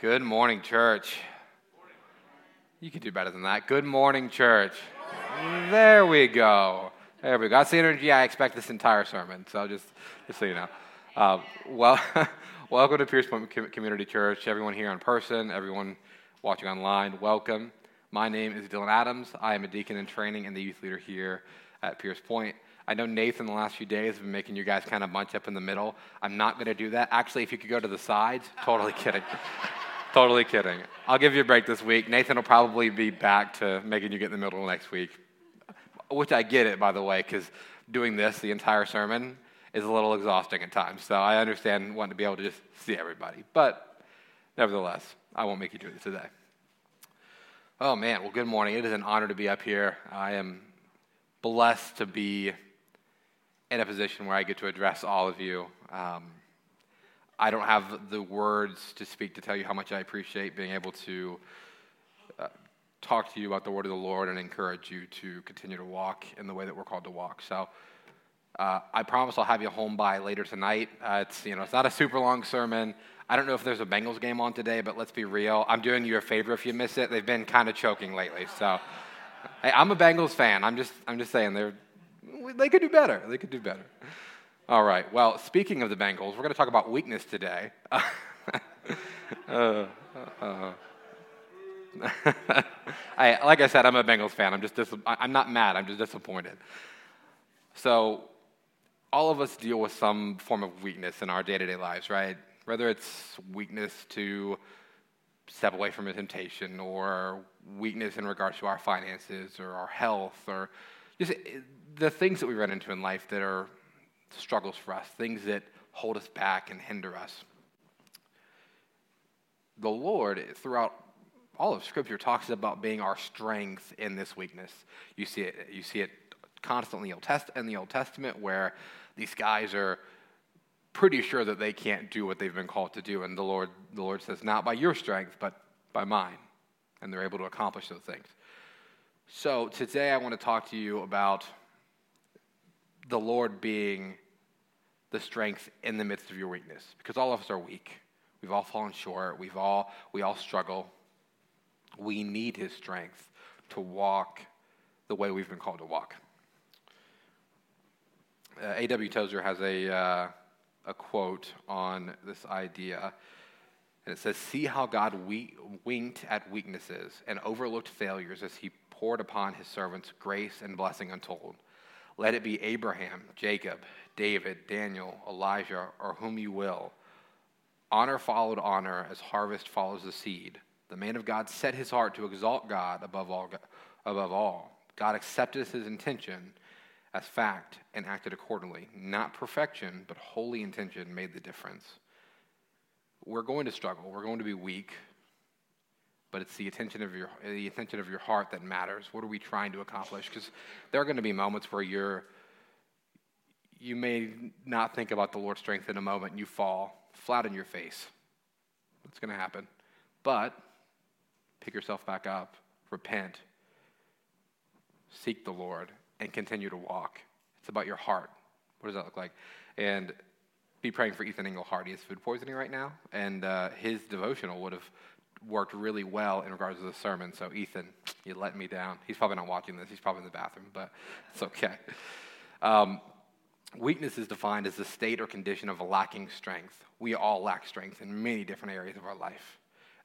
Good morning, church. You can do better than that. Good morning, church. There we go. There we go. That's the energy I expect this entire sermon. So just, just so you know. Uh, well, welcome to Pierce Point Community Church. Everyone here in person, everyone watching online, welcome. My name is Dylan Adams. I am a deacon in training and the youth leader here at Pierce Point. I know Nathan the last few days has been making you guys kind of bunch up in the middle. I'm not going to do that. Actually, if you could go to the sides, totally kidding. Totally kidding. I'll give you a break this week. Nathan will probably be back to making you get in the middle next week, which I get it, by the way, because doing this the entire sermon is a little exhausting at times. So I understand wanting to be able to just see everybody. But nevertheless, I won't make you do it today. Oh, man. Well, good morning. It is an honor to be up here. I am blessed to be in a position where I get to address all of you. Um, I don't have the words to speak to tell you how much I appreciate being able to uh, talk to you about the word of the Lord and encourage you to continue to walk in the way that we're called to walk. So uh, I promise I'll have you home by later tonight. Uh, it's you know it's not a super long sermon. I don't know if there's a Bengals game on today, but let's be real. I'm doing you a favor if you miss it. They've been kind of choking lately, so hey, I'm a Bengals fan. I'm just I'm just saying they're they could do better. They could do better. All right. Well, speaking of the Bengals, we're going to talk about weakness today. uh, uh, uh. I, like I said, I'm a Bengals fan. I'm just dis- I'm not mad. I'm just disappointed. So, all of us deal with some form of weakness in our day-to-day lives, right? Whether it's weakness to step away from a temptation, or weakness in regards to our finances, or our health, or just eh, the things that we run into in life that are struggles for us, things that hold us back and hinder us. The Lord, throughout all of Scripture, talks about being our strength in this weakness. You see it, you see it constantly in the Old Testament where these guys are pretty sure that they can't do what they've been called to do. And the Lord, the Lord says, not by your strength, but by mine. And they're able to accomplish those things. So today I want to talk to you about the Lord being the strength in the midst of your weakness because all of us are weak. We've all fallen short. We've all, we all struggle. We need his strength to walk the way we've been called to walk. Uh, A.W. Tozer has a, uh, a quote on this idea. And it says, See how God we- winked at weaknesses and overlooked failures as he poured upon his servants grace and blessing untold. Let it be Abraham, Jacob, David, Daniel, Elijah, or whom you will. Honor followed honor as harvest follows the seed. The man of God set his heart to exalt God above all. Above all. God accepted his intention as fact and acted accordingly. Not perfection, but holy intention made the difference. We're going to struggle. We're going to be weak but it's the attention of your the attention of your heart that matters. What are we trying to accomplish? Because there are going to be moments where you're you may not think about the Lord's strength in a moment and you fall flat on your face. That's going to happen. But pick yourself back up, repent, seek the Lord, and continue to walk. It's about your heart. What does that look like? And be praying for Ethan Engelhardt. He has food poisoning right now, and uh, his devotional would have worked really well in regards to the sermon. So, Ethan, you let me down. He's probably not watching this. He's probably in the bathroom, but it's okay. Um, weakness is defined as the state or condition of lacking strength. We all lack strength in many different areas of our life.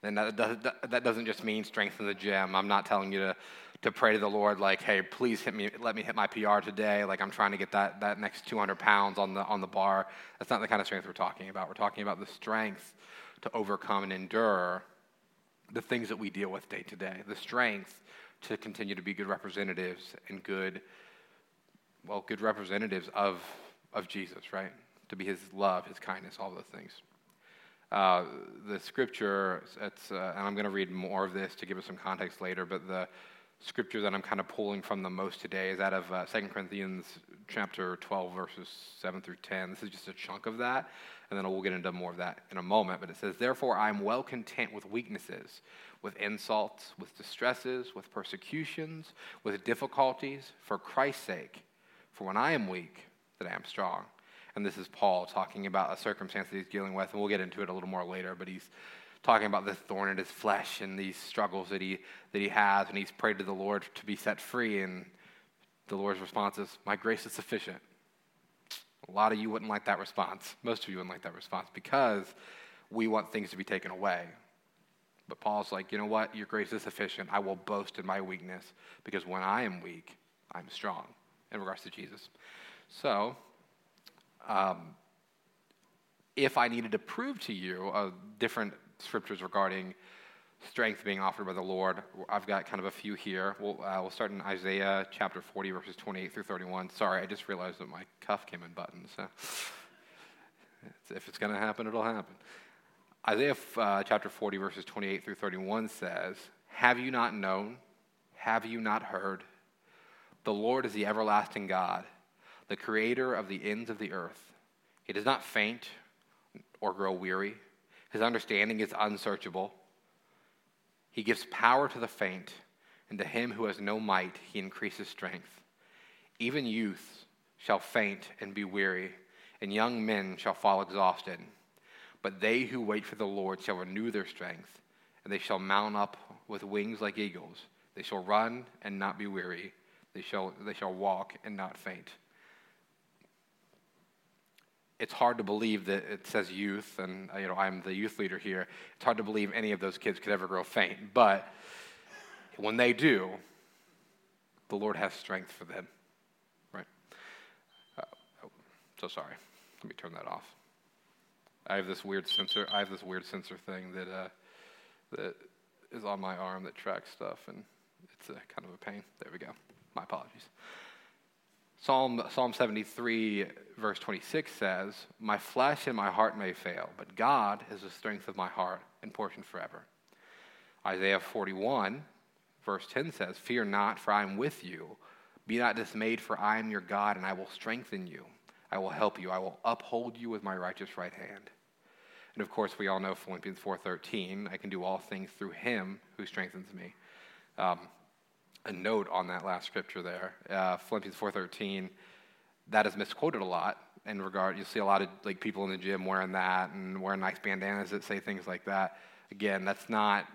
And that doesn't just mean strength in the gym. I'm not telling you to, to pray to the Lord like, hey, please hit me, let me hit my PR today. Like I'm trying to get that, that next 200 pounds on the, on the bar. That's not the kind of strength we're talking about. We're talking about the strength to overcome and endure the things that we deal with day to day, the strength to continue to be good representatives and good, well, good representatives of, of Jesus, right? To be his love, his kindness, all those things. Uh, the scripture, it's, uh, and I'm going to read more of this to give us some context later, but the scripture that I'm kind of pulling from the most today is out of uh, 2 Corinthians chapter 12, verses 7 through 10. This is just a chunk of that, and then we'll get into more of that in a moment. But it says, Therefore, I am well content with weaknesses, with insults, with distresses, with persecutions, with difficulties, for Christ's sake. For when I am weak, that I am strong. And this is Paul talking about a circumstance that he's dealing with, and we'll get into it a little more later, but he's talking about this thorn in his flesh and these struggles that he, that he has, and he's prayed to the Lord to be set free. And the Lord's response is, My grace is sufficient. A lot of you wouldn't like that response. Most of you wouldn't like that response because we want things to be taken away. But Paul's like, you know what? Your grace is sufficient. I will boast in my weakness because when I am weak, I'm strong in regards to Jesus. So, um, if I needed to prove to you uh, different scriptures regarding strength being offered by the Lord, I've got kind of a few here. We'll, uh, we'll start in Isaiah chapter 40, verses 28 through 31. Sorry, I just realized that my cuff came unbuttoned. So if it's going to happen, it'll happen. Isaiah uh, chapter 40, verses 28 through 31 says, Have you not known? Have you not heard? The Lord is the everlasting God, the creator of the ends of the earth. He does not faint or grow weary. His understanding is unsearchable. He gives power to the faint, and to him who has no might, he increases strength. Even youths shall faint and be weary, and young men shall fall exhausted. But they who wait for the Lord shall renew their strength, and they shall mount up with wings like eagles. They shall run and not be weary. They shall, they shall walk and not faint it's hard to believe that it says youth, and uh, you know I'm the youth leader here. It's hard to believe any of those kids could ever grow faint, but when they do, the Lord has strength for them, right? Uh, oh, so sorry. Let me turn that off. I have this weird sensor. I have this weird sensor thing that uh, that is on my arm that tracks stuff, and it's a kind of a pain. There we go. My apologies. Psalm, Psalm 73, verse 26 says, My flesh and my heart may fail, but God is the strength of my heart and portion forever. Isaiah 41, verse 10 says, Fear not, for I am with you. Be not dismayed, for I am your God, and I will strengthen you. I will help you. I will uphold you with my righteous right hand. And of course, we all know Philippians 4:13. I can do all things through Him who strengthens me. Um, a note on that last scripture there, uh, Philippians 4:13. That is misquoted a lot in regard. You'll see a lot of like people in the gym wearing that and wearing nice bandanas that say things like that. Again, that's not.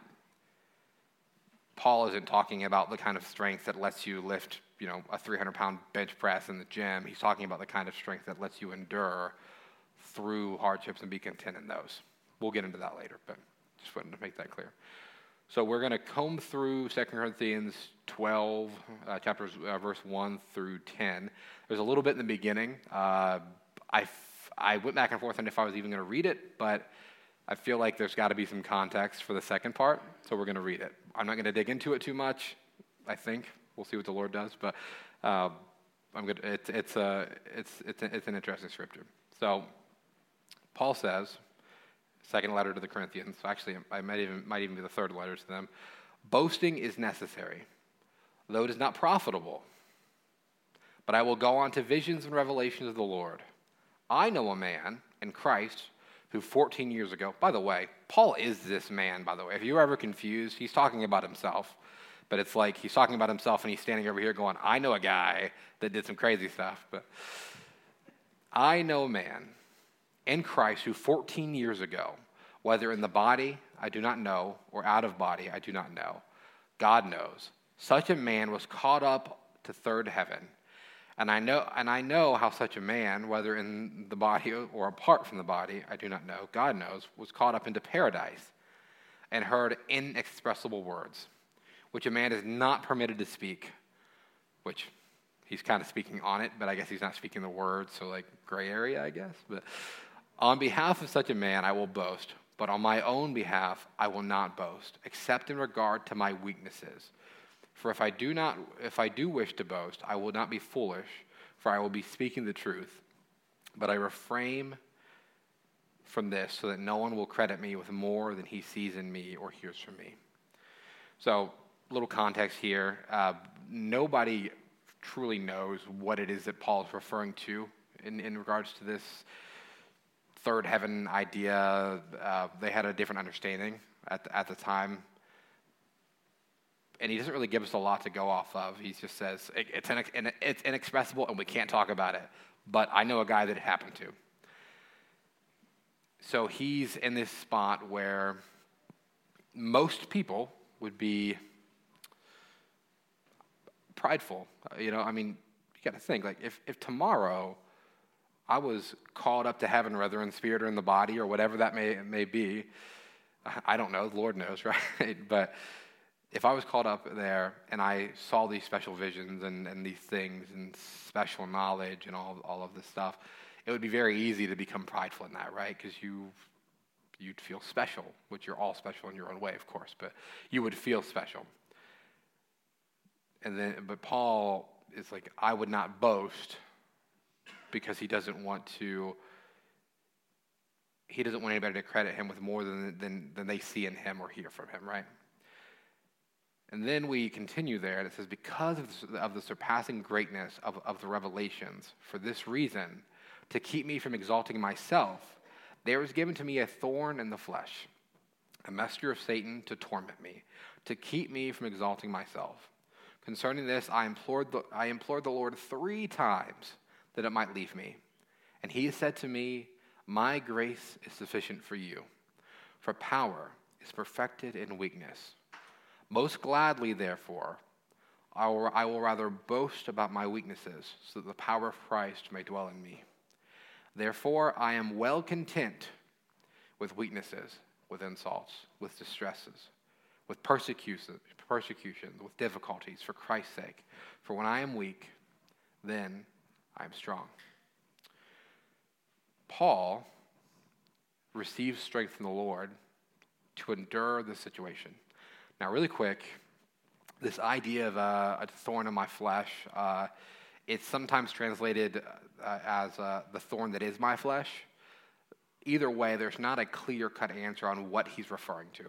Paul isn't talking about the kind of strength that lets you lift, you know, a 300 pound bench press in the gym. He's talking about the kind of strength that lets you endure through hardships and be content in those. We'll get into that later, but just wanted to make that clear. So we're going to comb through 2 Corinthians 12, uh, chapters, uh, verse 1 through 10. There's a little bit in the beginning. Uh, I, f- I went back and forth on if I was even going to read it, but I feel like there's got to be some context for the second part, so we're going to read it. I'm not going to dig into it too much, I think. We'll see what the Lord does, but uh, I'm good. It's, it's, a, it's, it's, a, it's an interesting scripture. So Paul says, second letter to the Corinthians. Actually, I might even, might even be the third letter to them. Boasting is necessary, though it is not profitable. But I will go on to visions and revelations of the Lord. I know a man in Christ who 14 years ago, by the way, Paul is this man, by the way. If you're ever confused, he's talking about himself. But it's like he's talking about himself and he's standing over here going, I know a guy that did some crazy stuff. But I know a man in Christ who 14 years ago, whether in the body, I do not know, or out of body, I do not know, God knows. Such a man was caught up to third heaven. And I know, and I know how such a man, whether in the body or apart from the body, I do not know, God knows, was caught up into paradise and heard inexpressible words, which a man is not permitted to speak, which he's kind of speaking on it, but I guess he's not speaking the words, so like gray area, I guess. But on behalf of such a man, I will boast, but on my own behalf, I will not boast, except in regard to my weaknesses. For if I do not, if I do wish to boast, I will not be foolish, for I will be speaking the truth. But I refrain from this so that no one will credit me with more than he sees in me or hears from me. So, little context here. Uh, nobody truly knows what it is that Paul is referring to in, in regards to this third heaven idea, uh, they had a different understanding at the, at the time. And he doesn't really give us a lot to go off of. He just says it, it's, inex- it's inexpressible and we can't talk about it. But I know a guy that it happened to. So he's in this spot where most people would be prideful. You know, I mean, you got to think like if, if tomorrow I was called up to heaven, whether in spirit or in the body or whatever that may, may be, I don't know, the Lord knows, right? but if I was called up there and I saw these special visions and, and these things and special knowledge and all, all of this stuff, it would be very easy to become prideful in that, right? Because you you'd feel special, which you're all special in your own way, of course, but you would feel special. And then, but Paul is like, I would not boast because he doesn't want to. He doesn't want anybody to credit him with more than, than, than they see in him or hear from him, right? And then we continue there, and it says, Because of the, of the surpassing greatness of, of the revelations, for this reason, to keep me from exalting myself, there was given to me a thorn in the flesh, a messenger of Satan to torment me, to keep me from exalting myself. Concerning this, I implored the, I implored the Lord three times that it might leave me. And he said to me, My grace is sufficient for you, for power is perfected in weakness. Most gladly, therefore, I will, I will rather boast about my weaknesses, so that the power of Christ may dwell in me. Therefore, I am well content with weaknesses, with insults, with distresses, with persecutions, persecution, with difficulties for Christ's sake. For when I am weak, then I am strong. Paul receives strength from the Lord to endure the situation. Now, really quick, this idea of a, a thorn in my flesh, uh, it's sometimes translated uh, as uh, the thorn that is my flesh. Either way, there's not a clear cut answer on what he's referring to.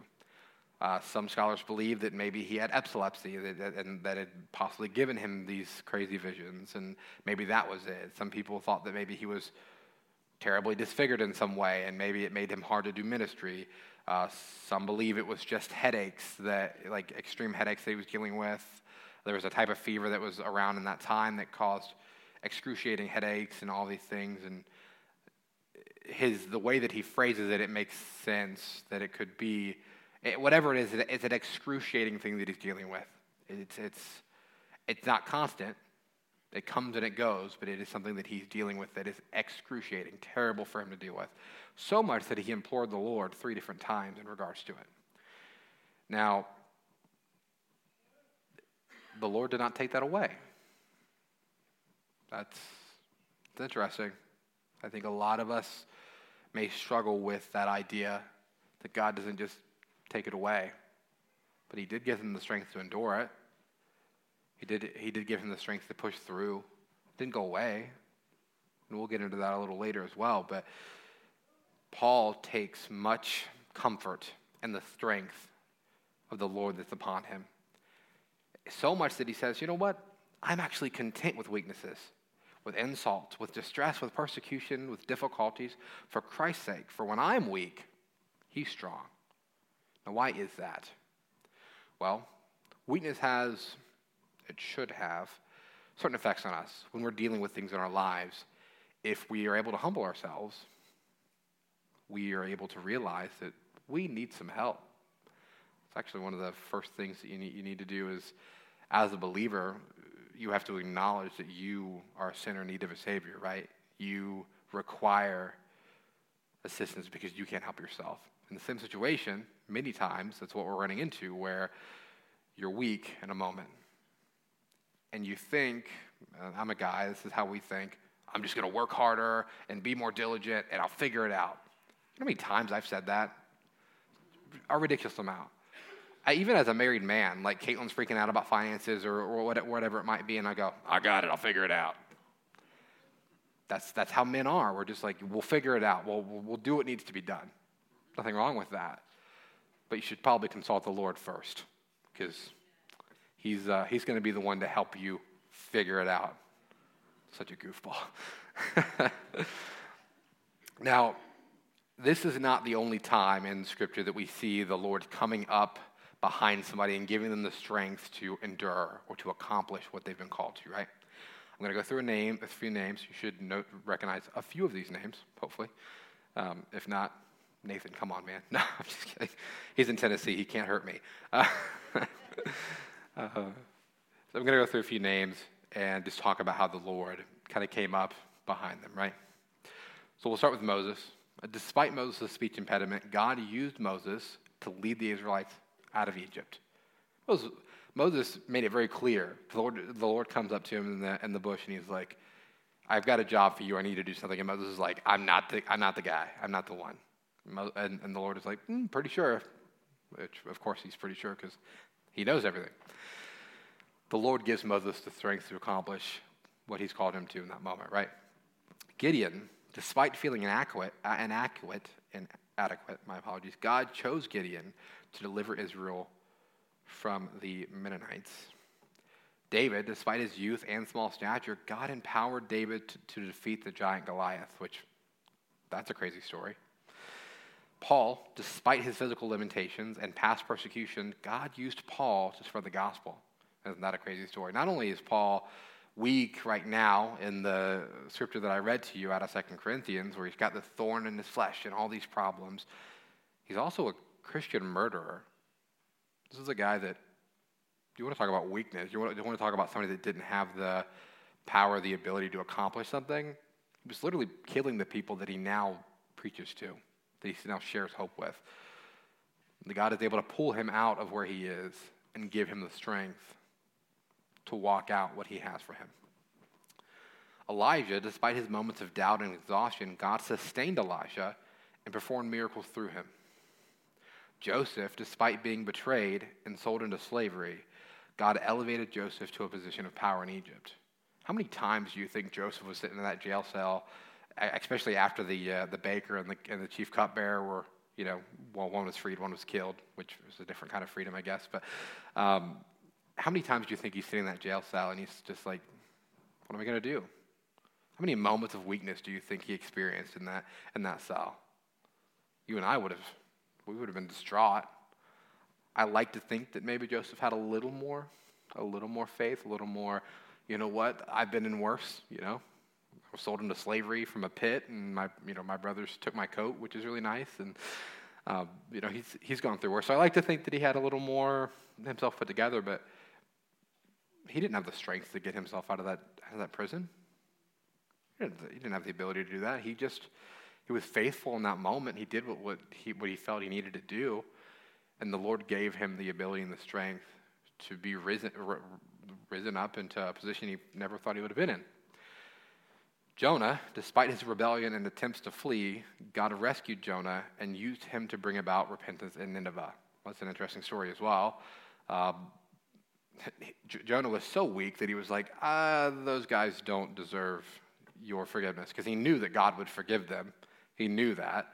Uh, some scholars believe that maybe he had epilepsy and that had possibly given him these crazy visions, and maybe that was it. Some people thought that maybe he was terribly disfigured in some way, and maybe it made him hard to do ministry. Uh, some believe it was just headaches that, like extreme headaches that he was dealing with. There was a type of fever that was around in that time that caused excruciating headaches and all these things. And his the way that he phrases it, it makes sense that it could be it, whatever it is. It's an excruciating thing that he's dealing with. It's it's it's not constant. It comes and it goes, but it is something that he's dealing with that is excruciating, terrible for him to deal with. So much that he implored the Lord three different times in regards to it. Now, the Lord did not take that away. That's, that's interesting. I think a lot of us may struggle with that idea that God doesn't just take it away, but He did give him the strength to endure it. He did, he did give him the strength to push through. It didn't go away. And we'll get into that a little later as well. But Paul takes much comfort in the strength of the Lord that's upon him. So much that he says, you know what? I'm actually content with weaknesses with insults, with distress, with persecution, with difficulties, for Christ's sake. For when I'm weak, he's strong. Now, why is that? Well, weakness has, it should have, certain effects on us when we're dealing with things in our lives. If we are able to humble ourselves, we are able to realize that we need some help. It's actually one of the first things that you need, you need to do is, as a believer, you have to acknowledge that you are a sinner in need of a Savior, right? You require assistance because you can't help yourself. In the same situation, many times, that's what we're running into, where you're weak in a moment. And you think, I'm a guy, this is how we think, I'm just going to work harder and be more diligent and I'll figure it out. You know how many times I've said that? A ridiculous amount. I, even as a married man, like Caitlin's freaking out about finances or, or whatever it might be, and I go, I got it, I'll figure it out. That's, that's how men are. We're just like, we'll figure it out. We'll, we'll do what needs to be done. Nothing wrong with that. But you should probably consult the Lord first because he's, uh, he's going to be the one to help you figure it out. Such a goofball. now, this is not the only time in Scripture that we see the Lord coming up behind somebody and giving them the strength to endure or to accomplish what they've been called to, right? I'm going to go through a name, a few names. You should note, recognize a few of these names, hopefully. Um, if not, Nathan, come on, man. No, I'm just kidding. He's in Tennessee. He can't hurt me. Uh, uh, so I'm going to go through a few names and just talk about how the Lord kind of came up behind them, right? So we'll start with Moses. Despite Moses' speech impediment, God used Moses to lead the Israelites out of Egypt. Moses, Moses made it very clear. The Lord, the Lord comes up to him in the, in the bush and he's like, I've got a job for you. I need to do something. And Moses is like, I'm not the, I'm not the guy. I'm not the one. And, and the Lord is like, mm, pretty sure. Which, of course, he's pretty sure because he knows everything. The Lord gives Moses the strength to accomplish what he's called him to in that moment, right? Gideon, despite feeling inadequate, inadequate, inadequate, my apologies, God chose Gideon to deliver Israel from the Midianites. David, despite his youth and small stature, God empowered David to, to defeat the giant Goliath, which that's a crazy story. Paul, despite his physical limitations and past persecution, God used Paul to spread the gospel. Isn't that a crazy story? Not only is Paul weak right now in the scripture that I read to you out of Second Corinthians, where he's got the thorn in his flesh and all these problems, he's also a Christian murderer. This is a guy that, you want to talk about weakness, you want, you want to talk about somebody that didn't have the power, the ability to accomplish something. He was literally killing the people that he now preaches to that he now shares hope with. The God is able to pull him out of where he is and give him the strength to walk out what he has for him. Elijah, despite his moments of doubt and exhaustion, God sustained Elijah and performed miracles through him. Joseph, despite being betrayed and sold into slavery, God elevated Joseph to a position of power in Egypt. How many times do you think Joseph was sitting in that jail cell especially after the uh, the baker and the and the chief cupbearer were you know well one was freed one was killed which was a different kind of freedom I guess. But um, how many times do you think he's sitting in that jail cell and he's just like what am I going to do? How many moments of weakness do you think he experienced in that in that cell? You and I would have we would have been distraught. I like to think that maybe Joseph had a little more a little more faith a little more you know what? I've been in worse you know I was sold into slavery from a pit, and my, you know, my brothers took my coat, which is really nice. And, uh, you know, he's, he's gone through worse. So I like to think that he had a little more himself put together, but he didn't have the strength to get himself out of that, out of that prison. He didn't, he didn't have the ability to do that. He just, he was faithful in that moment. He did what, what, he, what he felt he needed to do. And the Lord gave him the ability and the strength to be risen, risen up into a position he never thought he would have been in. Jonah, despite his rebellion and attempts to flee, God rescued Jonah and used him to bring about repentance in Nineveh. That's an interesting story as well. Um, Jonah was so weak that he was like, ah, those guys don't deserve your forgiveness because he knew that God would forgive them. He knew that.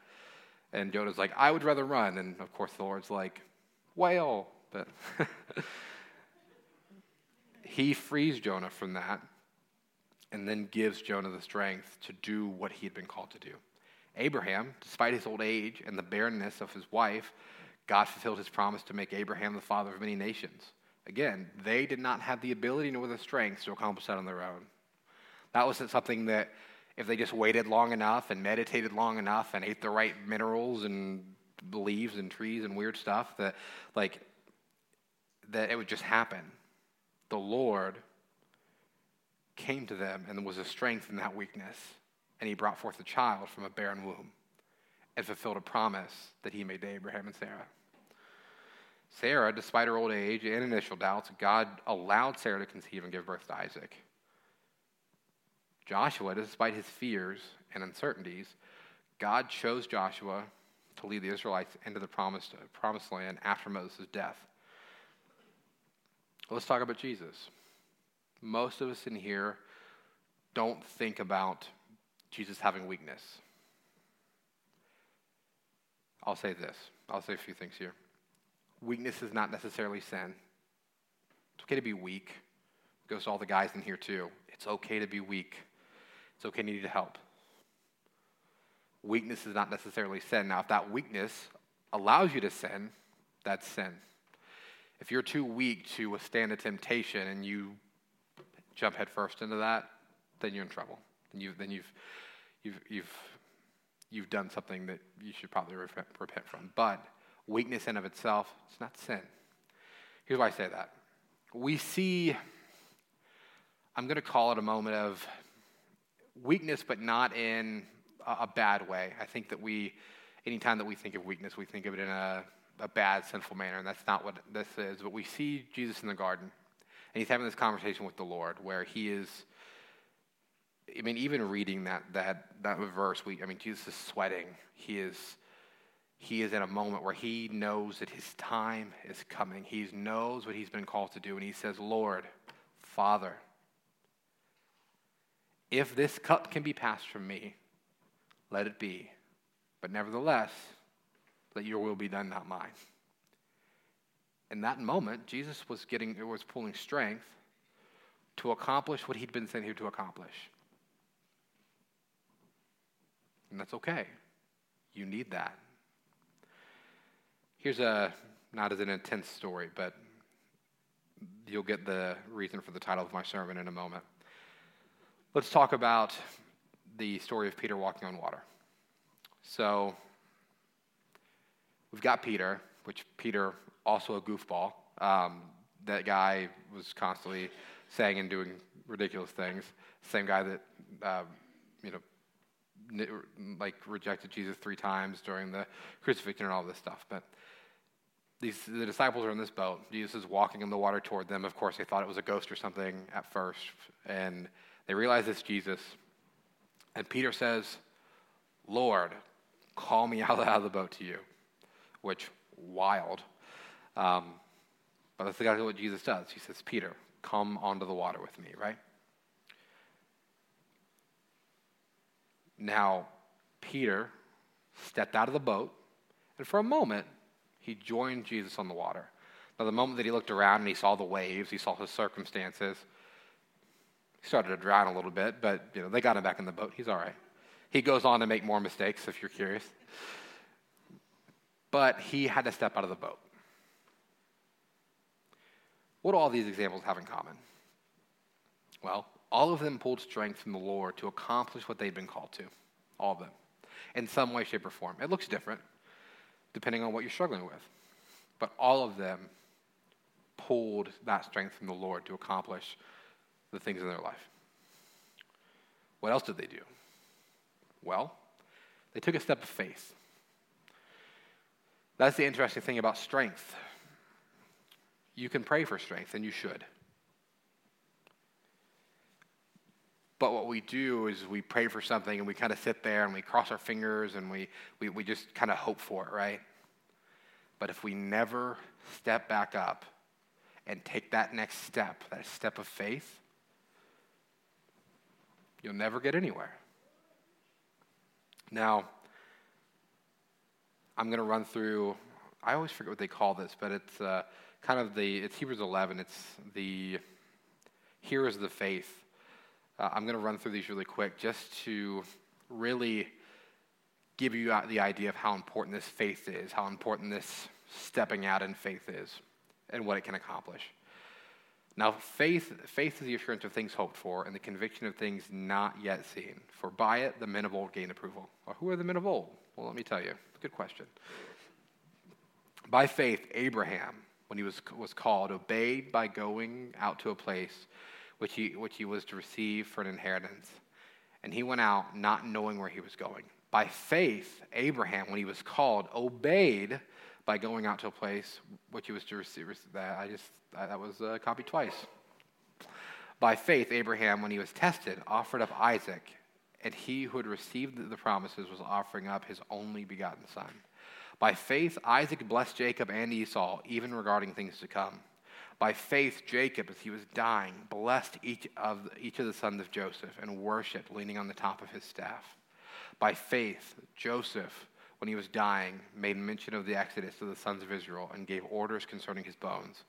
And Jonah's like, I would rather run. And of course, the Lord's like, whale. But he frees Jonah from that and then gives Jonah the strength to do what he had been called to do. Abraham, despite his old age and the barrenness of his wife, God fulfilled his promise to make Abraham the father of many nations. Again, they did not have the ability nor the strength to accomplish that on their own. That wasn't something that, if they just waited long enough and meditated long enough and ate the right minerals and leaves and trees and weird stuff, that like that it would just happen. The Lord came to them and was a strength in that weakness. And he brought forth a child from a barren womb and fulfilled a promise that he made to Abraham and Sarah. Sarah, despite her old age and initial doubts, God allowed Sarah to conceive and give birth to Isaac. Joshua, despite his fears and uncertainties, God chose Joshua to lead the Israelites into the promised, promised land after Moses' death. Let's talk about Jesus most of us in here don't think about Jesus having weakness. I'll say this. I'll say a few things here. Weakness is not necessarily sin. It's okay to be weak. It goes to all the guys in here too. It's okay to be weak. It's okay to need help. Weakness is not necessarily sin. Now, if that weakness allows you to sin, that's sin. If you're too weak to withstand a temptation and you jump headfirst into that, then you're in trouble. Then, you, then you've, you've, you've, you've done something that you should probably repent, repent from. But weakness in of itself, it's not sin. Here's why I say that. We see, I'm going to call it a moment of weakness, but not in a, a bad way. I think that we, anytime that we think of weakness, we think of it in a, a bad, sinful manner, and that's not what this is. But we see Jesus in the garden, and he's having this conversation with the Lord where he is. I mean, even reading that that that verse, we I mean, Jesus is sweating. He is he is in a moment where he knows that his time is coming. He knows what he's been called to do, and he says, "Lord, Father, if this cup can be passed from me, let it be. But nevertheless, let your will be done, not mine. In that moment, Jesus was getting was pulling strength to accomplish what he'd been sent here to accomplish. And that's okay. You need that. Here's a not as an intense story, but you'll get the reason for the title of my sermon in a moment. Let's talk about the story of Peter walking on water. So, we've got Peter, which Peter, also a goofball. Um, that guy was constantly saying and doing ridiculous things. Same guy that, uh, you know, like rejected Jesus three times during the crucifixion and all this stuff. But these, the disciples are in this boat. Jesus is walking in the water toward them. Of course, they thought it was a ghost or something at first. And they realize it's Jesus. And Peter says, Lord, call me out of the boat to you, which, wild. Um, but that's exactly what Jesus does. He says, Peter, come onto the water with me, right? Now, Peter stepped out of the boat, and for a moment, he joined Jesus on the water. Now, the moment that he looked around and he saw the waves, he saw his circumstances, he started to drown a little bit, but you know, they got him back in the boat. He's all right. He goes on to make more mistakes, if you're curious. But he had to step out of the boat. What do all these examples have in common? Well, all of them pulled strength from the Lord to accomplish what they'd been called to. All of them. In some way, shape, or form. It looks different depending on what you're struggling with. But all of them pulled that strength from the Lord to accomplish the things in their life. What else did they do? Well, they took a step of faith. That's the interesting thing about strength. You can pray for strength, and you should. But what we do is we pray for something and we kind of sit there and we cross our fingers and we, we, we just kind of hope for it, right? But if we never step back up and take that next step, that step of faith, You'll never get anywhere. Now, I'm going to run through, I always forget what they call this, but it's uh, kind of the, it's Hebrews 11. It's the heroes of the faith. Uh, I'm going to run through these really quick just to really give you the idea of how important this faith is, how important this stepping out in faith is, and what it can accomplish. Now, faith, faith is the assurance of things hoped for and the conviction of things not yet seen. For by it the men of old gained approval. Well, who are the men of old? Well, let me tell you. Good question. By faith, Abraham, when he was, was called, obeyed by going out to a place which he, which he was to receive for an inheritance. And he went out not knowing where he was going. By faith, Abraham, when he was called, obeyed by going out to a place which he was to receive. That I just that was uh, copied twice. By faith, Abraham, when he was tested, offered up Isaac, and he who had received the promises was offering up his only begotten son. By faith, Isaac blessed Jacob and Esau, even regarding things to come. By faith, Jacob, as he was dying, blessed each of, each of the sons of Joseph and worshiped, leaning on the top of his staff. By faith, Joseph, when he was dying, made mention of the exodus of the sons of Israel and gave orders concerning his bones.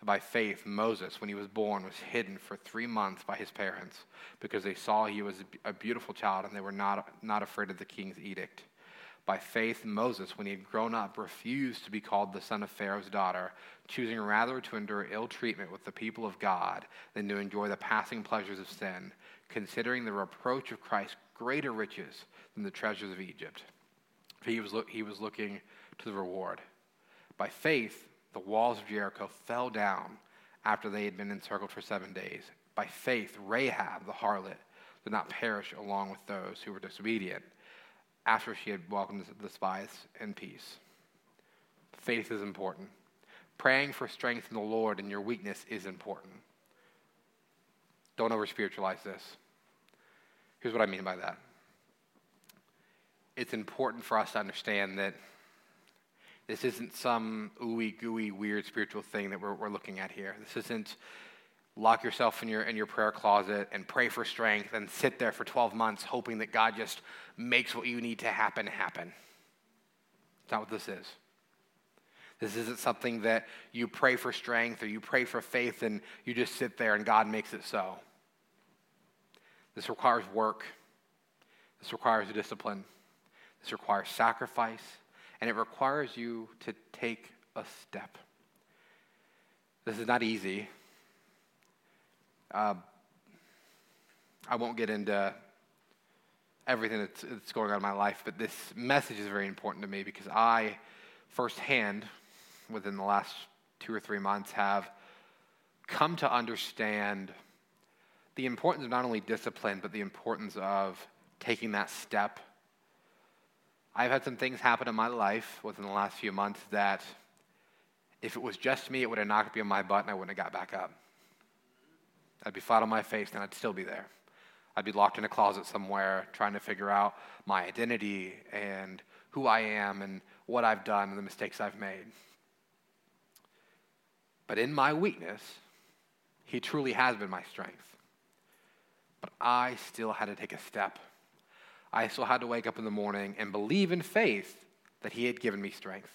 And by faith, Moses, when he was born, was hidden for three months by his parents because they saw he was a beautiful child and they were not, not afraid of the king's edict. By faith, Moses, when he had grown up, refused to be called the son of Pharaoh's daughter, choosing rather to endure ill treatment with the people of God than to enjoy the passing pleasures of sin, considering the reproach of Christ greater riches than the treasures of Egypt. For He was, look, he was looking to the reward. By faith, the walls of Jericho fell down after they had been encircled for seven days. By faith, Rahab, the harlot, did not perish along with those who were disobedient after she had welcomed the spies in peace. Faith is important. Praying for strength in the Lord in your weakness is important. Don't over spiritualize this. Here's what I mean by that it's important for us to understand that this isn't some ooey gooey weird spiritual thing that we're, we're looking at here. This isn't lock yourself in your, in your prayer closet and pray for strength and sit there for 12 months hoping that God just makes what you need to happen happen. It's not what this is. This isn't something that you pray for strength or you pray for faith and you just sit there and God makes it so. This requires work. This requires discipline. This requires sacrifice. And it requires you to take a step. This is not easy. Uh, I won't get into everything that's, that's, going on in my life, but this message is very important to me because I, firsthand, within the last two or three months, have come to understand the importance of not only discipline, but the importance of taking that step. I've had some things happen in my life within the last few months that if it was just me, it would have knocked me on my butt and I wouldn't have got back up. I'd be flat on my face and I'd still be there. I'd be locked in a closet somewhere trying to figure out my identity and who I am and what I've done and the mistakes I've made. But in my weakness, He truly has been my strength. But I still had to take a step. I still had to wake up in the morning and believe in faith that He had given me strength,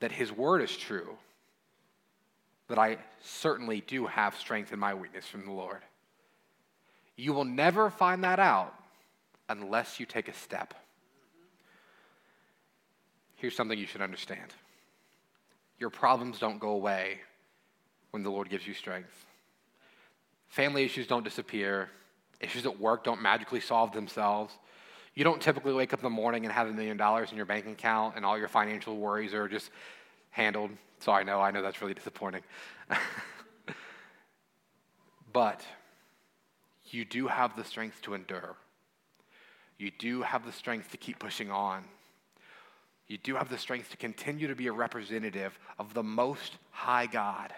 that His word is true, that I certainly do have strength in my weakness from the Lord. You will never find that out unless you take a step. Here's something you should understand your problems don't go away when the Lord gives you strength. Family issues don't disappear. Issues at work don't magically solve themselves. You don't typically wake up in the morning and have a million dollars in your bank account and all your financial worries are just handled. So I know, I know that's really disappointing. but you do have the strength to endure. You do have the strength to keep pushing on. You do have the strength to continue to be a representative of the Most High God.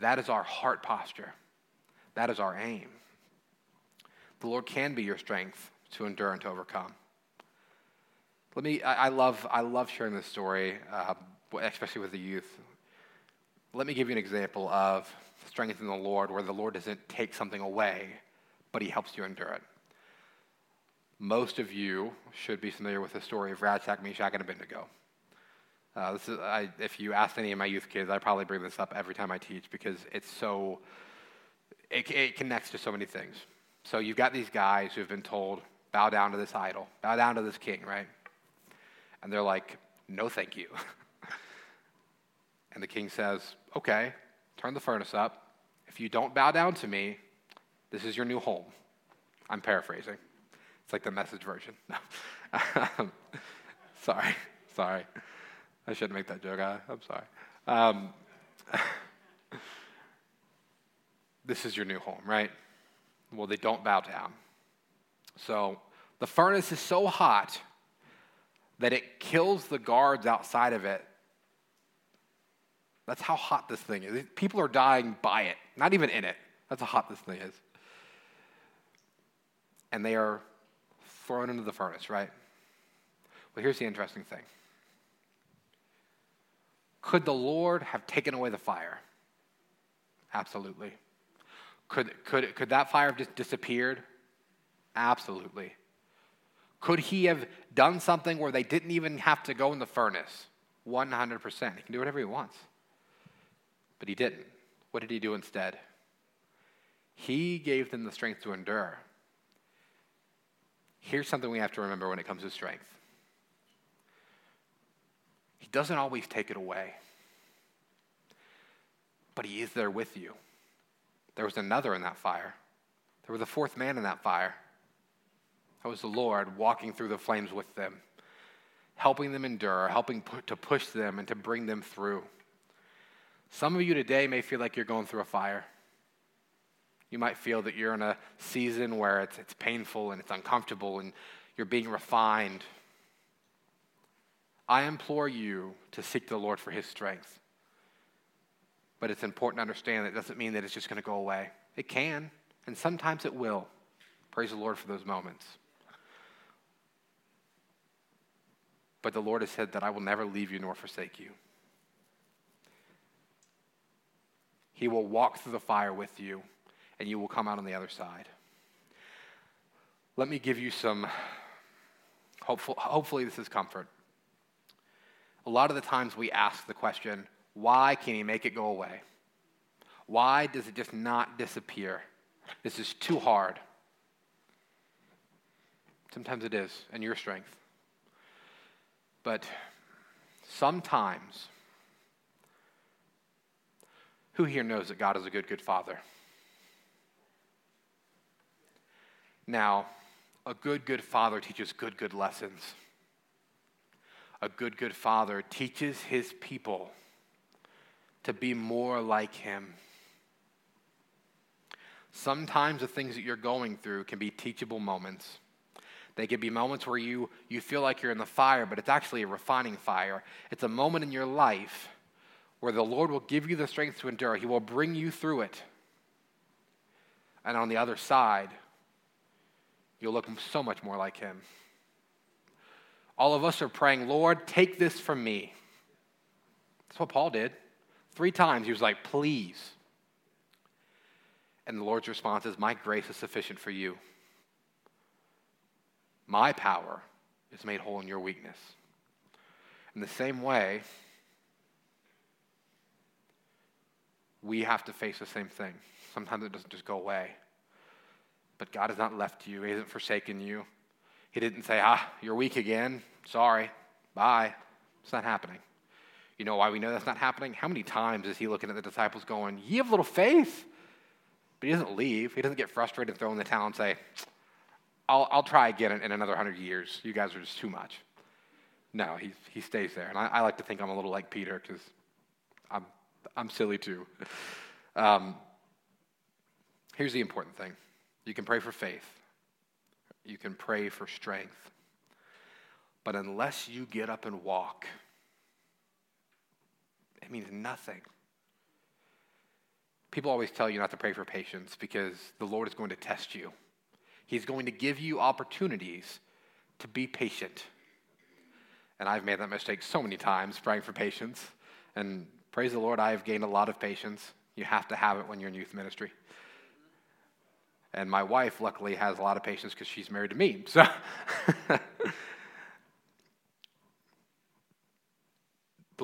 That is our heart posture. That is our aim. The Lord can be your strength to endure and to overcome. Let me, I, I love, I love sharing this story, uh, especially with the youth. Let me give you an example of strength in the Lord where the Lord doesn't take something away, but He helps you endure it. Most of you should be familiar with the story of Shadrach, Meshach, and Abednego. Uh, this is, I, if you ask any of my youth kids, I probably bring this up every time I teach because it's so, it, it connects to so many things. So you've got these guys who have been told, bow down to this idol, bow down to this king, right? And they're like, no, thank you. and the king says, okay, turn the furnace up. If you don't bow down to me, this is your new home. I'm paraphrasing. It's like the message version. No. sorry, sorry. I shouldn't make that joke. I, am sorry. Um, this is your new home, right? Well, they don't bow down. So the furnace is so hot that it kills the guards outside of it. That's how hot this thing is. People are dying by it, not even in it. That's how hot this thing is. And they are thrown into the furnace, right? Well, here's the interesting thing could the Lord have taken away the fire? Absolutely. Could, could, could that fire have just disappeared? Absolutely. Could he have done something where they didn't even have to go in the furnace? 100%. He can do whatever he wants. But he didn't. What did he do instead? He gave them the strength to endure. Here's something we have to remember when it comes to strength He doesn't always take it away, but He is there with you. There was another in that fire. There was a fourth man in that fire. That was the Lord walking through the flames with them, helping them endure, helping to push them and to bring them through. Some of you today may feel like you're going through a fire. You might feel that you're in a season where it's, it's painful and it's uncomfortable and you're being refined. I implore you to seek the Lord for his strength. But it's important to understand that it doesn't mean that it's just going to go away. It can, and sometimes it will. Praise the Lord for those moments. But the Lord has said that I will never leave you nor forsake you. He will walk through the fire with you, and you will come out on the other side. Let me give you some, hopeful, hopefully, this is comfort. A lot of the times we ask the question, why can he make it go away? Why does it just not disappear? This is too hard. Sometimes it is, and your strength. But sometimes, who here knows that God is a good, good father? Now, a good, good father teaches good, good lessons. A good, good father teaches his people to be more like him. Sometimes the things that you're going through can be teachable moments. They could be moments where you, you feel like you're in the fire, but it's actually a refining fire. It's a moment in your life where the Lord will give you the strength to endure. He will bring you through it. And on the other side, you'll look so much more like Him. All of us are praying, Lord, take this from me. That's what Paul did. Three times he was like, please. And the Lord's response is, My grace is sufficient for you. My power is made whole in your weakness. In the same way, we have to face the same thing. Sometimes it doesn't just go away. But God has not left you, He hasn't forsaken you. He didn't say, Ah, you're weak again. Sorry. Bye. It's not happening. You know why we know that's not happening? How many times is He looking at the disciples going, Ye have little faith? But He doesn't leave. He doesn't get frustrated and throw in the towel and say, I'll, I'll try again in, in another hundred years. You guys are just too much. No, he, he stays there. And I, I like to think I'm a little like Peter because I'm, I'm silly too. Um, here's the important thing you can pray for faith, you can pray for strength. But unless you get up and walk, it means nothing. People always tell you not to pray for patience because the Lord is going to test you. He's going to give you opportunities to be patient. And I've made that mistake so many times praying for patience. And praise the Lord, I have gained a lot of patience. You have to have it when you're in youth ministry. And my wife, luckily, has a lot of patience because she's married to me. So, the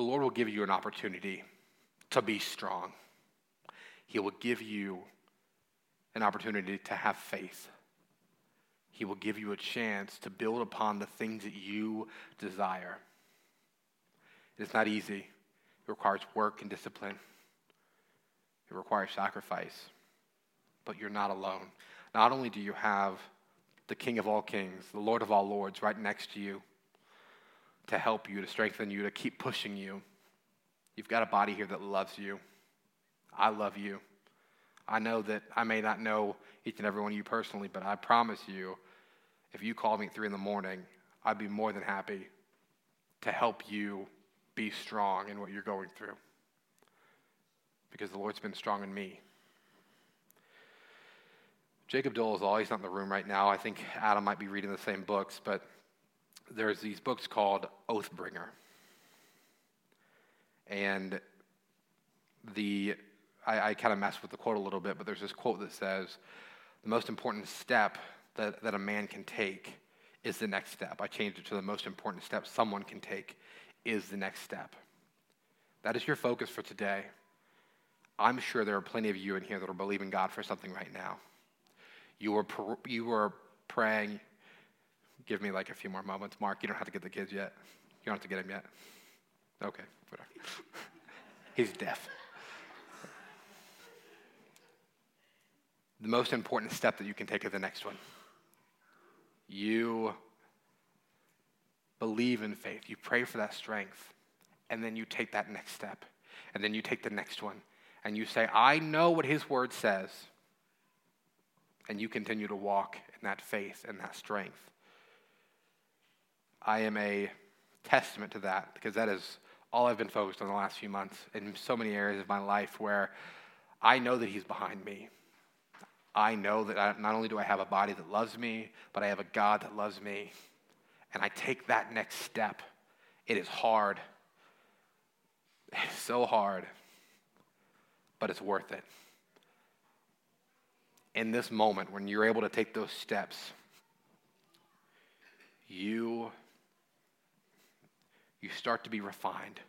Lord will give you an opportunity to be strong. He will give you an opportunity to have faith. He will give you a chance to build upon the things that you desire. It's not easy. It requires work and discipline. It requires sacrifice. But you're not alone. Not only do you have the King of all kings, the Lord of all lords, right next to you to help you, to strengthen you, to keep pushing you, you've got a body here that loves you. I love you. I know that I may not know each and every one of you personally, but I promise you if you called me at 3 in the morning, I'd be more than happy to help you be strong in what you're going through. Because the Lord's been strong in me. Jacob Dolezal, he's not in the room right now. I think Adam might be reading the same books, but there's these books called Oathbringer. And the I, I kind of messed with the quote a little bit, but there's this quote that says, the most important step that, that a man can take is the next step. I changed it to the most important step someone can take is the next step. That is your focus for today. I'm sure there are plenty of you in here that are believing God for something right now. You were, you were praying. Give me like a few more moments. Mark, you don't have to get the kids yet. You don't have to get him yet. Okay, whatever. He's deaf. the most important step that you can take is the next one. You believe in faith, you pray for that strength, and then you take that next step, and then you take the next one, and you say, I know what His Word says, and you continue to walk in that faith and that strength. I am a testament to that because that is all I've been focused on the last few months in so many areas of my life where I know that He's behind me. I know that I, not only do I have a body that loves me, but I have a God that loves me. And I take that next step. It is hard. It's so hard, but it's worth it. In this moment, when you're able to take those steps, you you start to be refined.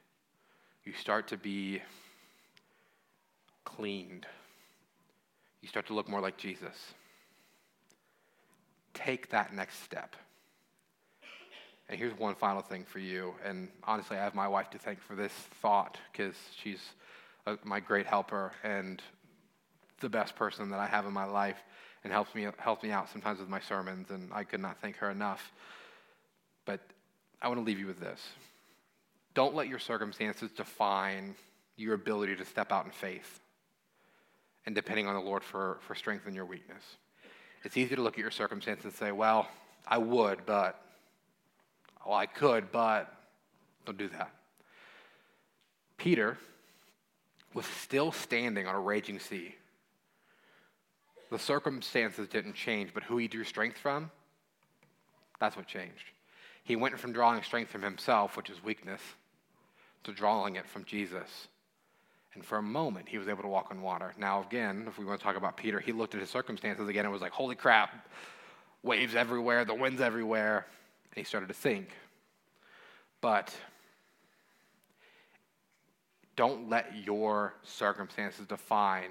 You start to be cleaned. You start to look more like Jesus. Take that next step. And here's one final thing for you. And honestly, I have my wife to thank for this thought because she's a, my great helper and the best person that I have in my life and helps me, helps me out sometimes with my sermons. And I could not thank her enough. But I want to leave you with this. Don't let your circumstances define your ability to step out in faith and depending on the Lord for, for strength in your weakness. It's easy to look at your circumstance and say, well, I would, but, well, I could, but, don't do that. Peter was still standing on a raging sea. The circumstances didn't change, but who he drew strength from, that's what changed. He went from drawing strength from himself, which is weakness, to drawing it from Jesus. And for a moment, he was able to walk on water. Now, again, if we want to talk about Peter, he looked at his circumstances again and was like, holy crap, waves everywhere, the wind's everywhere. And he started to sink. But don't let your circumstances define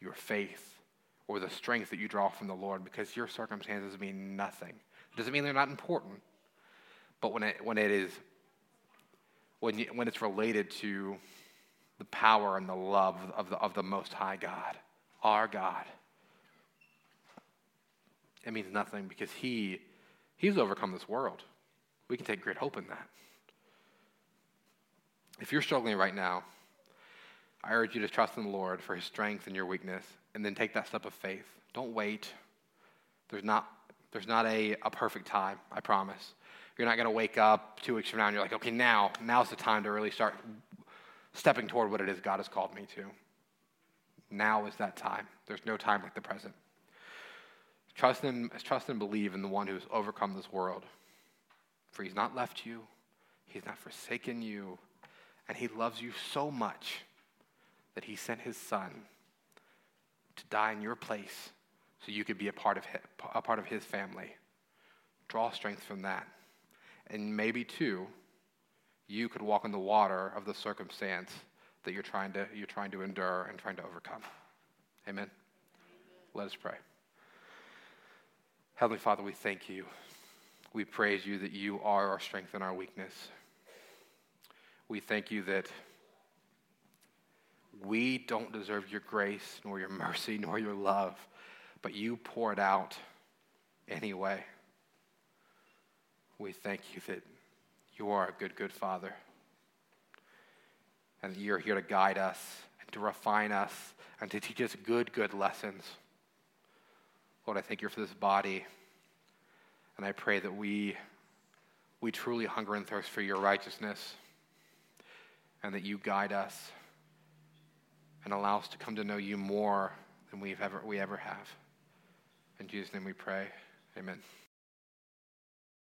your faith or the strength that you draw from the Lord because your circumstances mean nothing. It doesn't mean they're not important, but when it, when it is when, you, when it's related to the power and the love of the, of the Most High God, our God, it means nothing because He He's overcome this world. We can take great hope in that. If you're struggling right now, I urge you to trust in the Lord for His strength and your weakness, and then take that step of faith. Don't wait. There's not, there's not a, a perfect time, I promise. You're not going to wake up two weeks from now and you're like, okay, now, now's the time to really start stepping toward what it is God has called me to. Now is that time. There's no time like the present. Trust and, trust and believe in the one who's overcome this world. For he's not left you, he's not forsaken you, and he loves you so much that he sent his son to die in your place so you could be a part of his, a part of his family. Draw strength from that and maybe two, you could walk in the water of the circumstance that you're trying to, you're trying to endure and trying to overcome. Amen? Amen. Let us pray. Heavenly Father, we thank you. We praise you that you are our strength and our weakness. We thank you that we don't deserve your grace, nor your mercy, nor your love, but you pour it out anyway we thank you that you are a good, good Father. And you're here to guide us and to refine us and to teach us good, good lessons. Lord, I thank you for this body. And I pray that we, we truly hunger and thirst for your righteousness and that you guide us and allow us to come to know you more than we've ever, we ever have. In Jesus' name we pray. Amen.